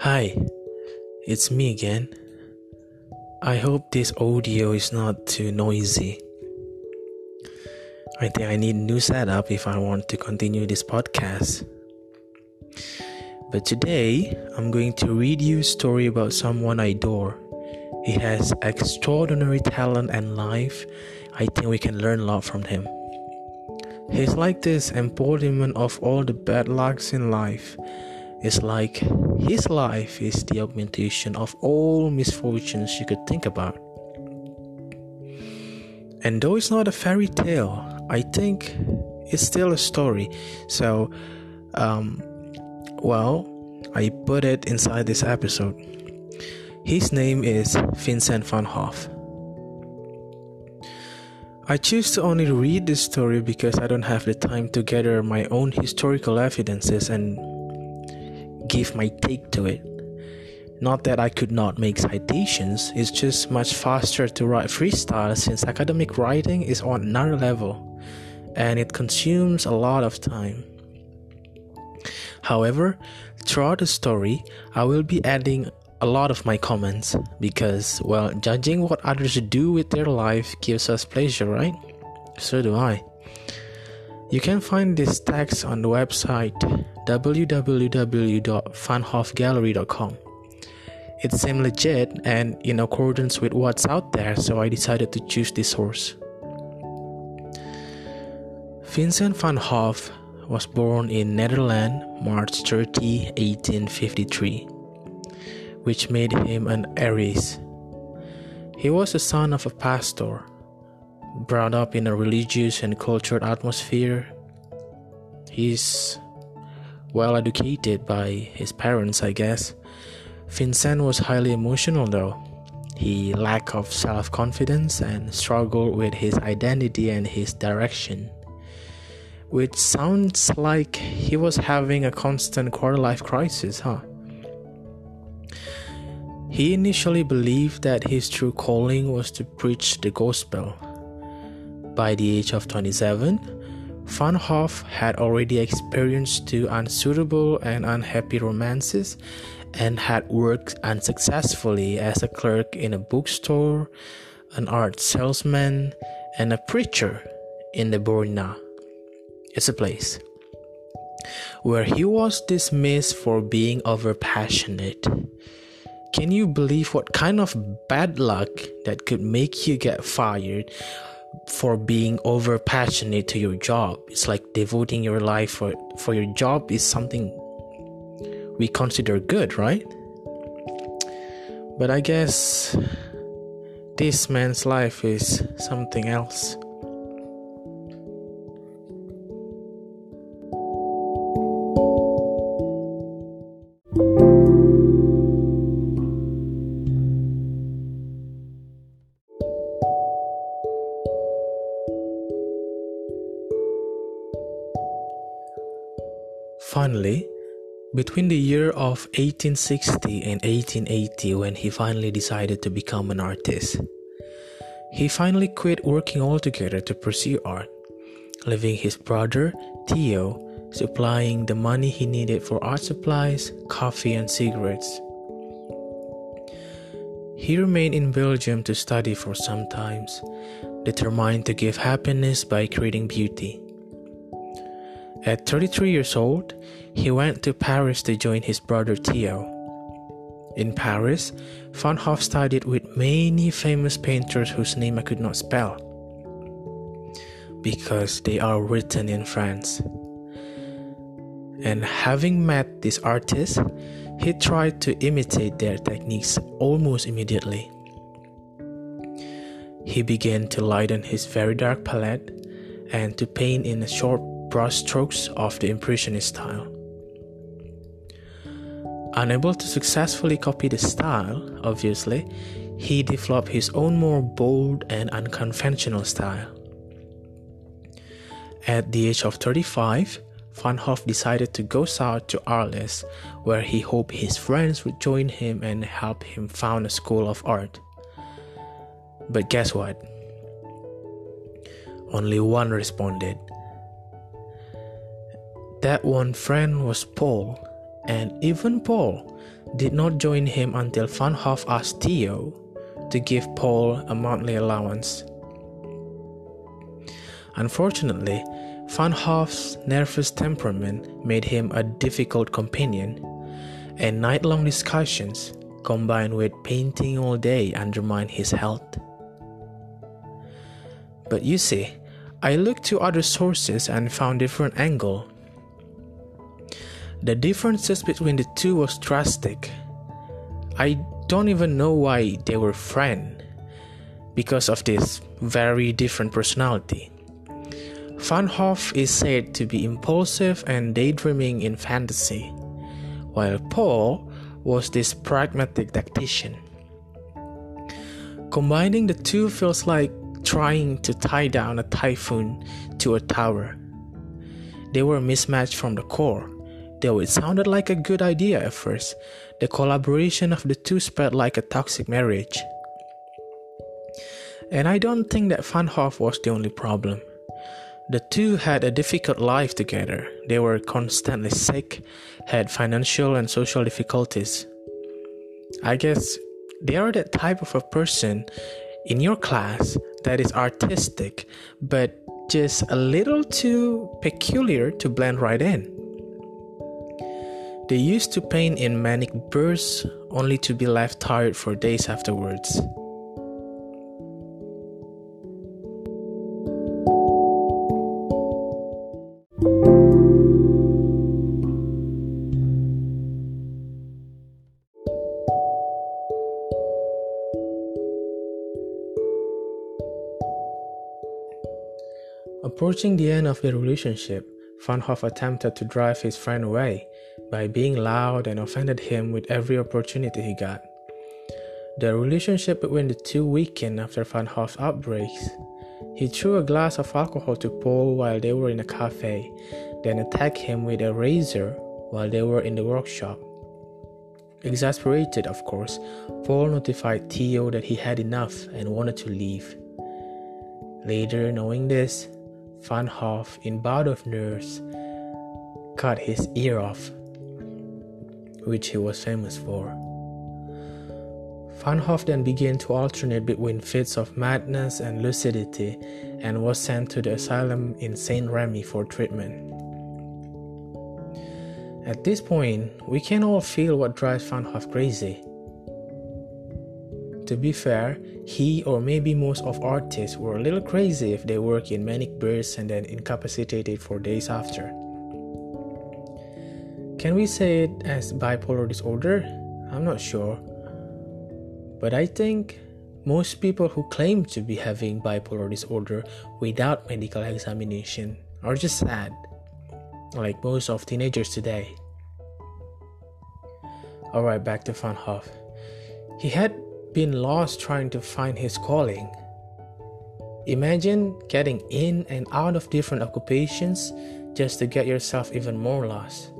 Hi, it's me again. I hope this audio is not too noisy. I think I need a new setup if I want to continue this podcast. But today, I'm going to read you a story about someone I adore. He has extraordinary talent and life. I think we can learn a lot from him. He's like this embodiment of all the bad lucks in life. It's like his life is the augmentation of all misfortunes you could think about. And though it's not a fairy tale, I think it's still a story. So, um, well, I put it inside this episode. His name is Vincent van Gogh. I choose to only read this story because I don't have the time to gather my own historical evidences and give my take to it. Not that I could not make citations, it's just much faster to write freestyle since academic writing is on another level and it consumes a lot of time. However, throughout the story, I will be adding a lot of my comments because, well, judging what others do with their life gives us pleasure, right? So do I. You can find this text on the website www.vangoghgallery.com. It seemed legit and in accordance with what's out there, so I decided to choose this source. Vincent van Gogh was born in Netherlands March 30, 1853 which made him an Aries. He was the son of a pastor, brought up in a religious and cultured atmosphere. He's well educated by his parents, I guess. Vincent was highly emotional though. He lacked of self-confidence and struggled with his identity and his direction. Which sounds like he was having a constant quarter life crisis, huh? He initially believed that his true calling was to preach the gospel. By the age of 27, Van Gogh had already experienced two unsuitable and unhappy romances and had worked unsuccessfully as a clerk in a bookstore, an art salesman, and a preacher in the Borinage. It's a place where he was dismissed for being overpassionate. Can you believe what kind of bad luck that could make you get fired for being over passionate to your job? It's like devoting your life for, for your job is something we consider good, right? But I guess this man's life is something else. Finally, between the year of 1860 and 1880, when he finally decided to become an artist, he finally quit working altogether to pursue art, leaving his brother, Theo, supplying the money he needed for art supplies, coffee, and cigarettes. He remained in Belgium to study for some time, determined to give happiness by creating beauty. At 33 years old, he went to Paris to join his brother Theo. In Paris, Van Gogh studied with many famous painters whose name I could not spell because they are written in France. And having met these artists, he tried to imitate their techniques almost immediately. He began to lighten his very dark palette and to paint in a short brushstrokes of the Impressionist style. Unable to successfully copy the style, obviously, he developed his own more bold and unconventional style. At the age of 35, Van Gogh decided to go south to Arles, where he hoped his friends would join him and help him found a school of art. But guess what? Only one responded that one friend was Paul, and even Paul did not join him until Van Gogh asked Theo to give Paul a monthly allowance. Unfortunately, Van Gogh's nervous temperament made him a difficult companion, and night long discussions combined with painting all day undermined his health. But you see, I looked to other sources and found different angle. The differences between the two was drastic. I don't even know why they were friends because of this very different personality. Van Gogh is said to be impulsive and daydreaming in fantasy, while Paul was this pragmatic tactician. Combining the two feels like trying to tie down a typhoon to a tower. They were mismatched from the core, though it sounded like a good idea at first. The collaboration of the two spread like a toxic marriage. And I don't think that Van Gogh was the only problem. The two had a difficult life together. They were constantly sick, had financial and social difficulties. I guess they are the type of a person in your class that is artistic, but just a little too peculiar to blend right in. They used to paint in manic bursts only to be left tired for days afterwards. Approaching the end of their relationship, Van Gogh attempted to drive his friend away by being loud and offended him with every opportunity he got. The relationship between the two weakened after Van Gogh's outbreaks. He threw a glass of alcohol to Paul while they were in a cafe, then attacked him with a razor while they were in the workshop. Exasperated, of course, Paul notified Theo that he had enough and wanted to leave. Later, knowing this, Van Gogh, in bout of nerves, cut his ear off, which he was famous for. Van Gogh then began to alternate between fits of madness and lucidity and was sent to the asylum in Saint Remy for treatment. At this point, we can all feel what drives Van Gogh crazy. To be fair, he or maybe most of artists were a little crazy if they work in manic bursts and then incapacitated for days after. Can we say it as bipolar disorder? I'm not sure. But I think most people who claim to be having bipolar disorder without medical examination are just sad, like most of teenagers today. Alright, back to Van Gogh. He had been lost trying to find his calling. Imagine getting in and out of different occupations just to get yourself even more lost.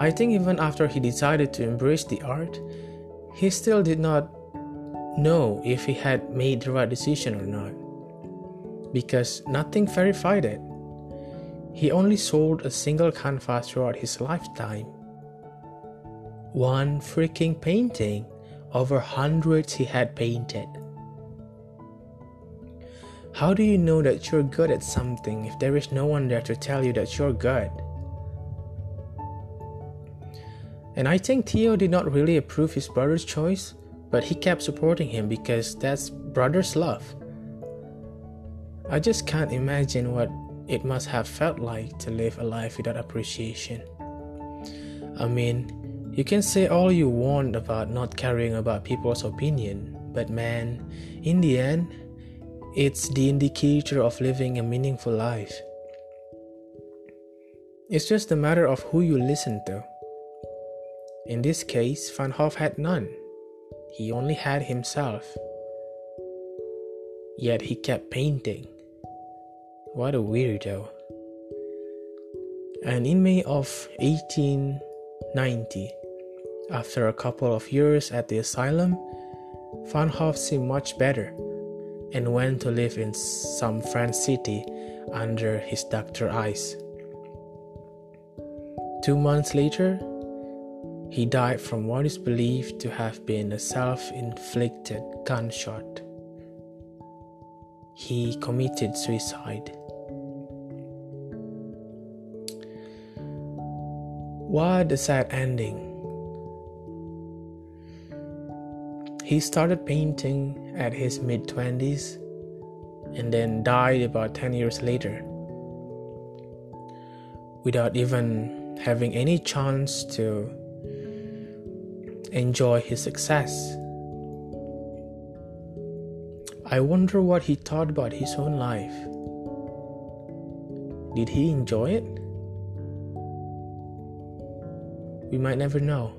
I think even after he decided to embrace the art, he still did not know if he had made the right decision or not. Because nothing verified it. He only sold a single canvas throughout his lifetime one freaking painting over hundreds he had painted. How do you know that you're good at something if there is no one there to tell you that you're good? And I think Theo did not really approve his brother's choice, but he kept supporting him because that's brother's love. I just can't imagine what it must have felt like to live a life without appreciation. I mean, you can say all you want about not caring about people's opinion, but man, in the end, it's the indicator of living a meaningful life. It's just a matter of who you listen to. In this case, Van Gogh had none. He only had himself. Yet he kept painting. What a weirdo. And in May of 1890, after a couple of years at the asylum, Van Gogh seemed much better and went to live in some French city under his doctor's eyes. Two months later, he died from what is believed to have been a self inflicted gunshot. He committed suicide. What a sad ending. He started painting at his mid 20s and then died about 10 years later without even having any chance to enjoy his success. I wonder what he thought about his own life. Did he enjoy it? We might never know.